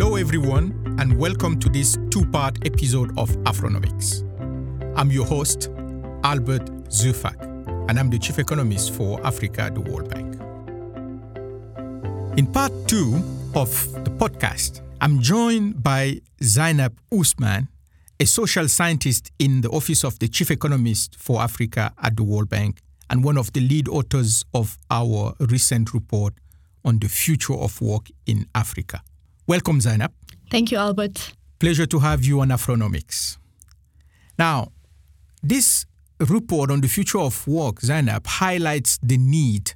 Hello, everyone, and welcome to this two part episode of Afronomics. I'm your host, Albert Zeufack, and I'm the Chief Economist for Africa at the World Bank. In part two of the podcast, I'm joined by Zainab Usman, a social scientist in the Office of the Chief Economist for Africa at the World Bank, and one of the lead authors of our recent report on the future of work in Africa. Welcome, Zainab. Thank you, Albert. Pleasure to have you on Afronomics. Now, this report on the future of work, Zainab, highlights the need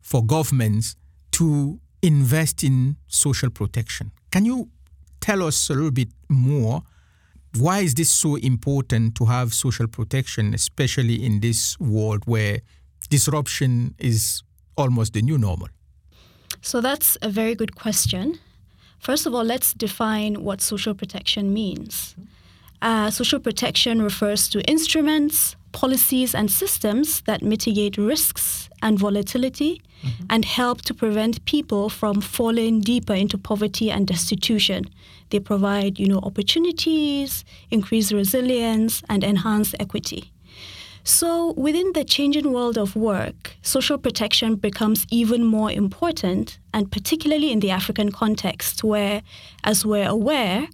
for governments to invest in social protection. Can you tell us a little bit more? Why is this so important to have social protection, especially in this world where disruption is almost the new normal? So that's a very good question. First of all, let's define what social protection means. Uh, social protection refers to instruments, policies, and systems that mitigate risks and volatility mm-hmm. and help to prevent people from falling deeper into poverty and destitution. They provide, you know, opportunities, increase resilience, and enhance equity. So, within the changing world of work, social protection becomes even more important, and particularly in the African context, where, as we're aware,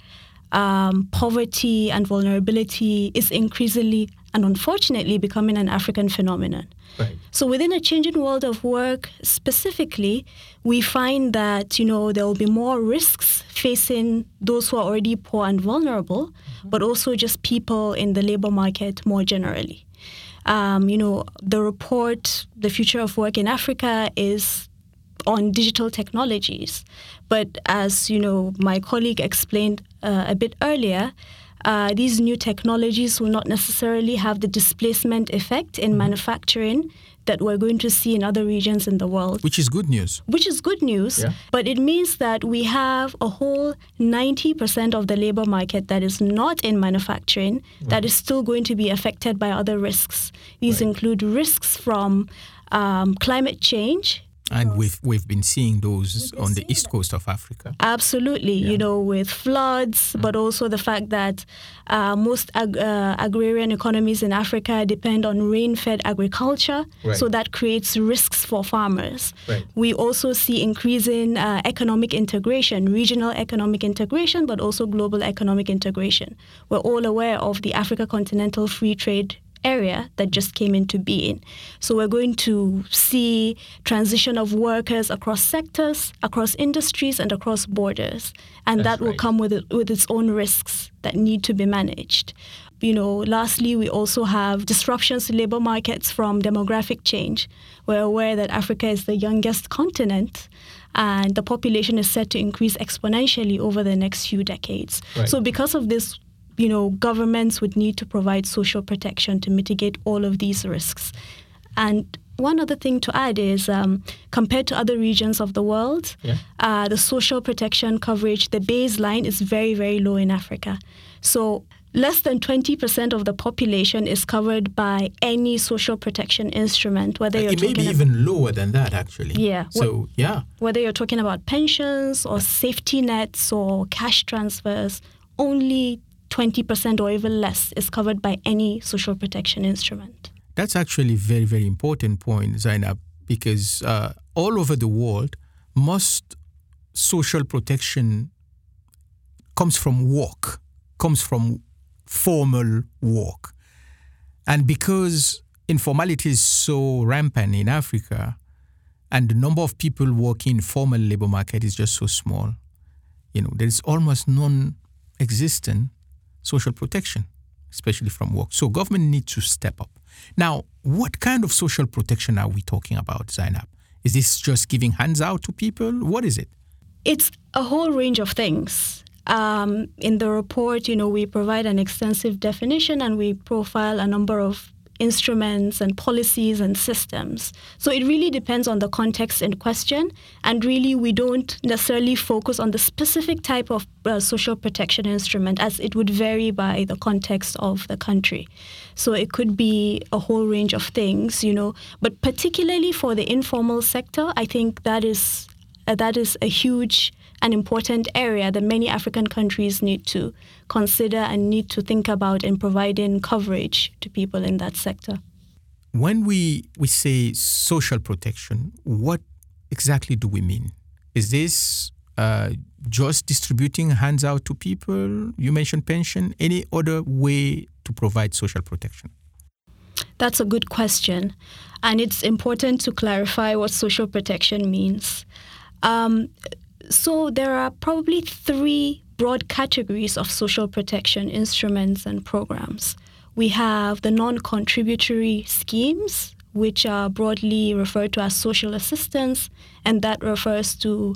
um, poverty and vulnerability is increasingly and unfortunately becoming an African phenomenon. Right. So within a changing world of work specifically, we find that you know there will be more risks facing those who are already poor and vulnerable, mm-hmm. but also just people in the labor market more generally. Um, you know, the report, The Future of Work in Africa, is on digital technologies. But as you know, my colleague explained uh, a bit earlier, uh, these new technologies will not necessarily have the displacement effect in mm-hmm. manufacturing that we're going to see in other regions in the world. Which is good news. Which is good news. Yeah. But it means that we have a whole 90% of the labor market that is not in manufacturing right. that is still going to be affected by other risks. These right. include risks from um, climate change, and we've we've been seeing those on the east coast of Africa. Absolutely, yeah. you know, with floods, mm. but also the fact that uh, most ag- uh, agrarian economies in Africa depend on rain-fed agriculture, right. so that creates risks for farmers. Right. We also see increasing uh, economic integration, regional economic integration, but also global economic integration. We're all aware of the Africa Continental Free Trade area that just came into being. So we're going to see transition of workers across sectors, across industries, and across borders, and That's that will right. come with it, with its own risks that need to be managed. You know, lastly, we also have disruptions to labor markets from demographic change. We're aware that Africa is the youngest continent and the population is set to increase exponentially over the next few decades. Right. So, because of this, you know, governments would need to provide social protection to mitigate all of these risks. And one other thing to add is um, compared to other regions of the world, yeah. uh, the social protection coverage, the baseline is very, very low in Africa. So less than 20% of the population is covered by any social protection instrument whether you're it may be even lower than that actually yeah so yeah whether you're talking about pensions or safety nets or cash transfers only 20% or even less is covered by any social protection instrument. That's actually a very, very important point, Zainab, because uh, all over the world, most social protection comes from work, comes from formal work. And because informality is so rampant in Africa, and the number of people working in formal labor market is just so small, you know, there is almost non-existent social protection, especially from work. So government needs to step up. Now, what kind of social protection are we talking about, Zainab? Is this just giving hands out to people? What is it? It's a whole range of things. Um, in the report, you know, we provide an extensive definition and we profile a number of instruments and policies and systems. So it really depends on the context in question. And really, we don't necessarily focus on the specific type of uh, social protection instrument as it would vary by the context of the country. So it could be a whole range of things, you know. But particularly for the informal sector, I think that is uh, that is a huge and important area that many African countries need to consider and need to think about in providing coverage to people in that sector. When we, we say social protection, what exactly do we mean? Is this uh, just distributing hands out to people? You mentioned pension. Any other way to provide social protection? That's a good question. And it's important to clarify what social protection means. Um, so, there are probably three broad categories of social protection instruments and programs. We have the non contributory schemes, which are broadly referred to as social assistance, and that refers to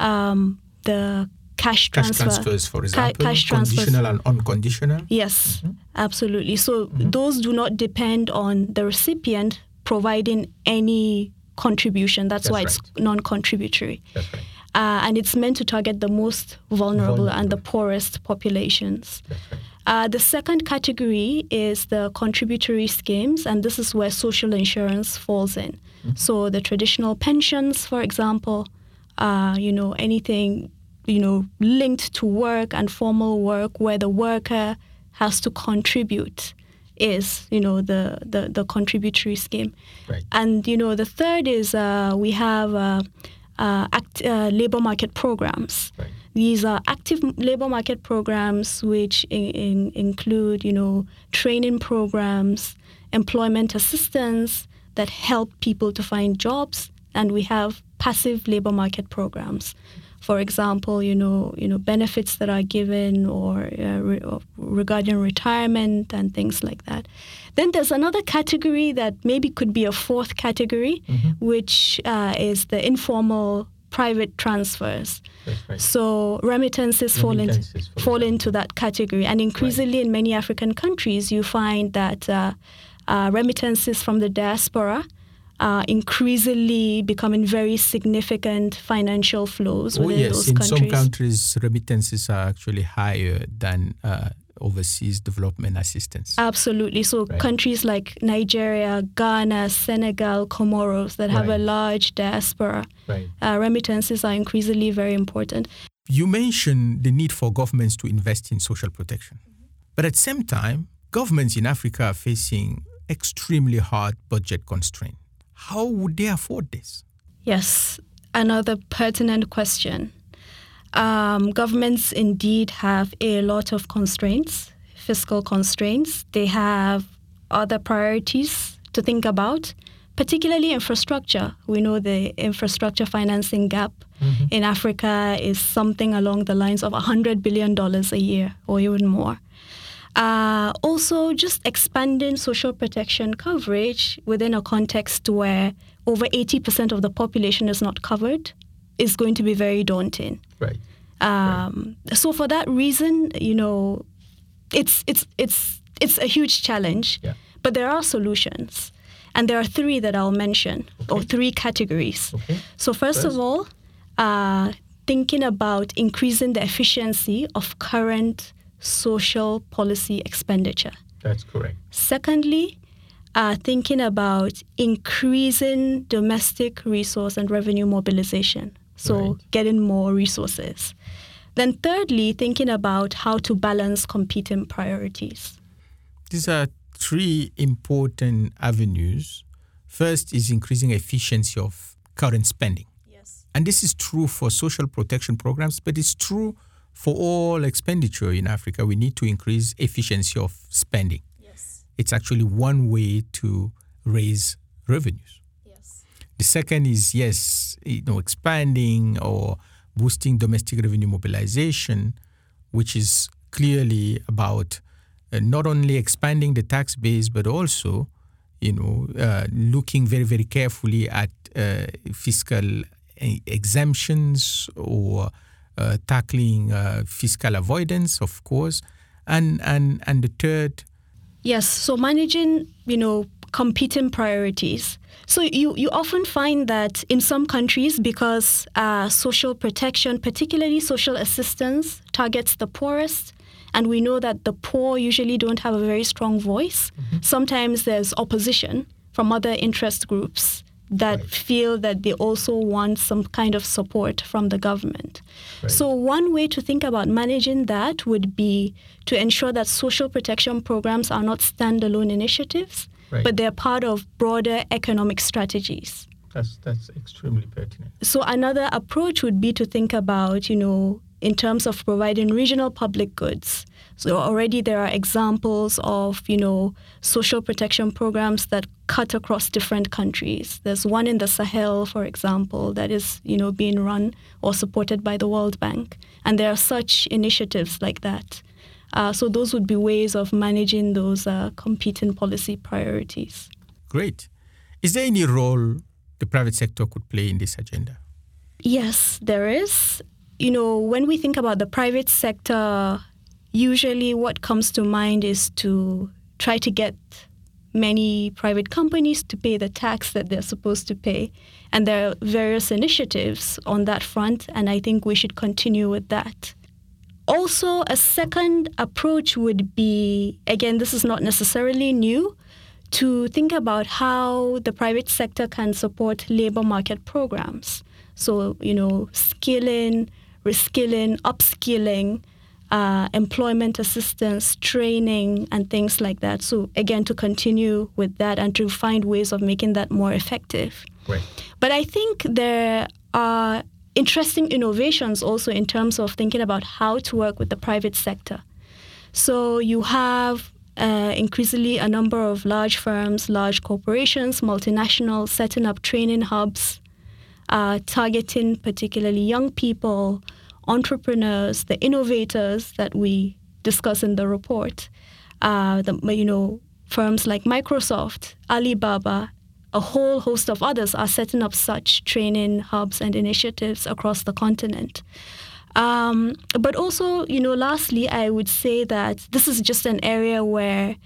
um, the cash, Cash transfers, for Ca- example, cash transfers. conditional and unconditional. Yes, absolutely. So those do not depend on the recipient providing any contribution. That's, That's why it's non-contributory. That's right. Uh, and it's meant to target the most vulnerable, and the poorest populations. Uh, the second category is the contributory schemes, and this is where social insurance falls in. So the traditional pensions, for example, uh, you know, anything, you know, linked to work and formal work where the worker has to contribute is, you know, the, the, the contributory scheme. Right. And, you know, the third is uh, we have uh, act, uh, labor market programs. Right. These are active labor market programs which in, in, include, you know, training programs, employment assistance that help people to find jobs, and we have passive labor market programs. For example, you know, you know, benefits that are given or, uh, re- or regarding retirement and things like that. Then there's another category that maybe could be a fourth category, which uh, is the informal private transfers. Right. So remittances, fall, into, fall into that category. And increasingly in many African countries, you find that uh, uh, remittances from the diaspora are increasingly becoming very significant financial flows within Oh, yes. those In countries. some countries, remittances are actually higher than uh, overseas development assistance. Absolutely. So Right. countries like Nigeria, Ghana, Senegal, Comoros that have a large diaspora, right. uh, remittances are increasingly very important. You mentioned the need for governments to invest in social protection. But at the same time, governments in Africa are facing extremely hard budget constraints. How would they afford this? Yes, another pertinent question. Um, governments indeed have a lot of constraints, fiscal constraints. They have other priorities to think about, particularly infrastructure. We know the infrastructure financing gap in Africa is something along the lines of $100 billion a year or even more. Uh, also, just expanding social protection coverage within a context where over 80% of the population is not covered is going to be very daunting. Right. Um, So, for that reason, you know, it's it's it's it's a huge challenge, Yeah. but there are solutions, and there are three that I'll mention, or three categories. Okay. So first, First. of all, uh, thinking about increasing the efficiency of current social policy expenditure. That's correct. Secondly, uh, thinking about increasing domestic resource and revenue mobilization. So Right. getting more resources. Then thirdly, thinking about how to balance competing priorities. These are three important avenues. First is increasing efficiency of current spending. Yes. And this is true for social protection programs, but it's true for all expenditure in Africa. We need to increase efficiency of spending. Yes. It's actually one way to raise revenues. Yes. The second is yes, you know, expanding or boosting domestic revenue mobilization, which is clearly about uh, not only expanding the tax base but also, you know, uh, looking very very carefully at uh, fiscal uh, exemptions or uh, tackling uh, fiscal avoidance, of course, and and and the third Yes, so managing, you know, competing priorities. So you, you often find that in some countries, because uh, social protection, particularly social assistance, targets the poorest, and we know that the poor usually don't have a very strong voice. Sometimes there's opposition from other interest groups that Right. feel that they also want some kind of support from the government. Right. So, one way to think about managing that would be to ensure that social protection programs are not standalone initiatives, Right. but they're part of broader economic strategies. That's that's extremely pertinent. So another approach would be to think about, you know, in terms of providing regional public goods. So already there are examples of, you know, social protection programs that cut across different countries. There's one in the Sahel, for example, that is, you know, being run or supported by the World Bank. And there are such initiatives like that. Uh, so those would be ways of managing those uh, competing policy priorities. Great. Is there any role the private sector could play in this agenda? Yes, there is. You know, when we think about the private sector, usually what comes to mind is to try to get many private companies to pay the tax that they're supposed to pay. And there are various initiatives on that front, and I think we should continue with that. Also, a second approach would be again, this is not necessarily new, to think about how the private sector can support labor market programs. So, you know, skilling, reskilling, upskilling, uh, employment assistance, training, and things like that. So, again, to continue with that and to find ways of making that more effective. Right. But I think there are interesting innovations also in terms of thinking about how to work with the private sector. So you have uh, increasingly a number of large firms, large corporations, multinationals setting up training hubs, uh, targeting particularly young people, entrepreneurs, the innovators that we discuss in the report. Uh, the, you know, firms like Microsoft, Alibaba, a whole host of others are setting up such training hubs and initiatives across the continent. Um, but also, you know, lastly, I would say that this is just an area where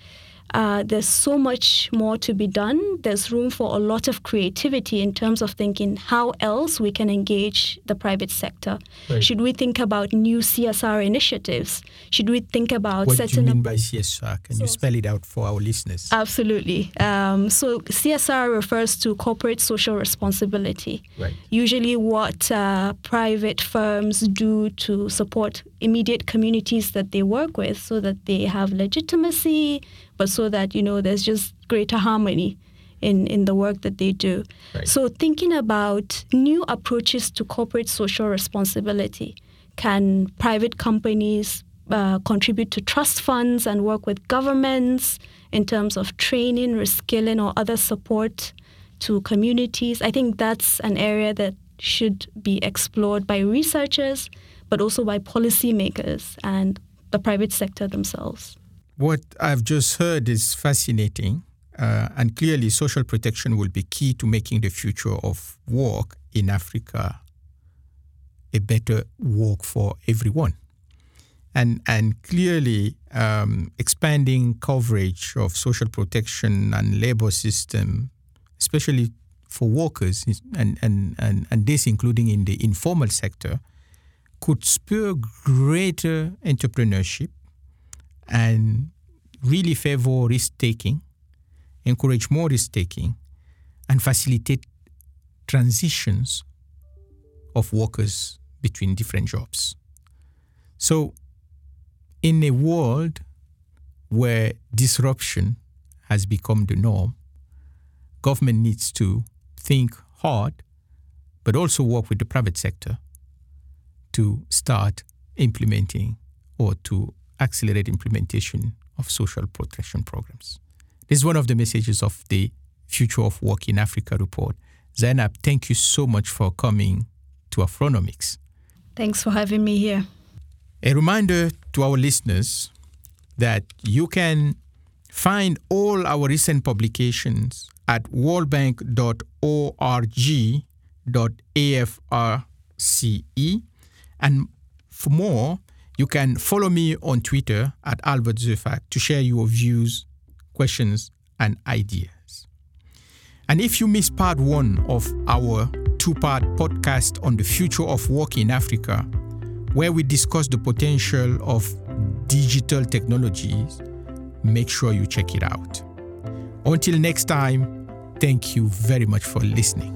uh, there's so much more to be done. There's room for a lot of creativity in terms of thinking how else we can engage the private sector. Right. Should we think about new CSR initiatives? Should we think about What do you mean up by CSR? Can you spell it out for our listeners? Absolutely. Um, so CSR refers to corporate social responsibility. right. Usually, what uh, private firms do to support immediate communities that they work with, so that they have legitimacy, but so that you know there's just greater harmony in in the work that they do. Right. So thinking about new approaches to corporate social responsibility, can private companies uh, contribute to trust funds and work with governments in terms of training, reskilling, or other support to communities? I think that's an area that should be explored by researchers, but also by policymakers and the private sector themselves. What I've just heard is fascinating, uh, and clearly, social protection will be key to making the future of work in Africa a better work for everyone. And, and clearly, um, expanding coverage of social protection and labor system, especially for workers, and, and, and, and this including in the informal sector, could spur greater entrepreneurship and really favor risk taking, encourage more risk taking, and facilitate transitions of workers between different jobs. So, in a world where disruption has become the norm, government needs to think hard, but also work with the private sector to start implementing or to accelerate implementation of social protection programs. This is one of the messages of the Future of Work in Africa report. Zainab, thank you so much for coming to Afronomics. Thanks for having me here. A reminder to our listeners that you can find all our recent publications at worldbank.org.afrce. And for more, you can follow me on Twitter at Albert Zeufack to share your views, questions, and ideas. And if you missed part one of our two part podcast on the future of work in Africa, where we discuss the potential of digital technologies, make sure you check it out. Until next time, Thank you very much for listening.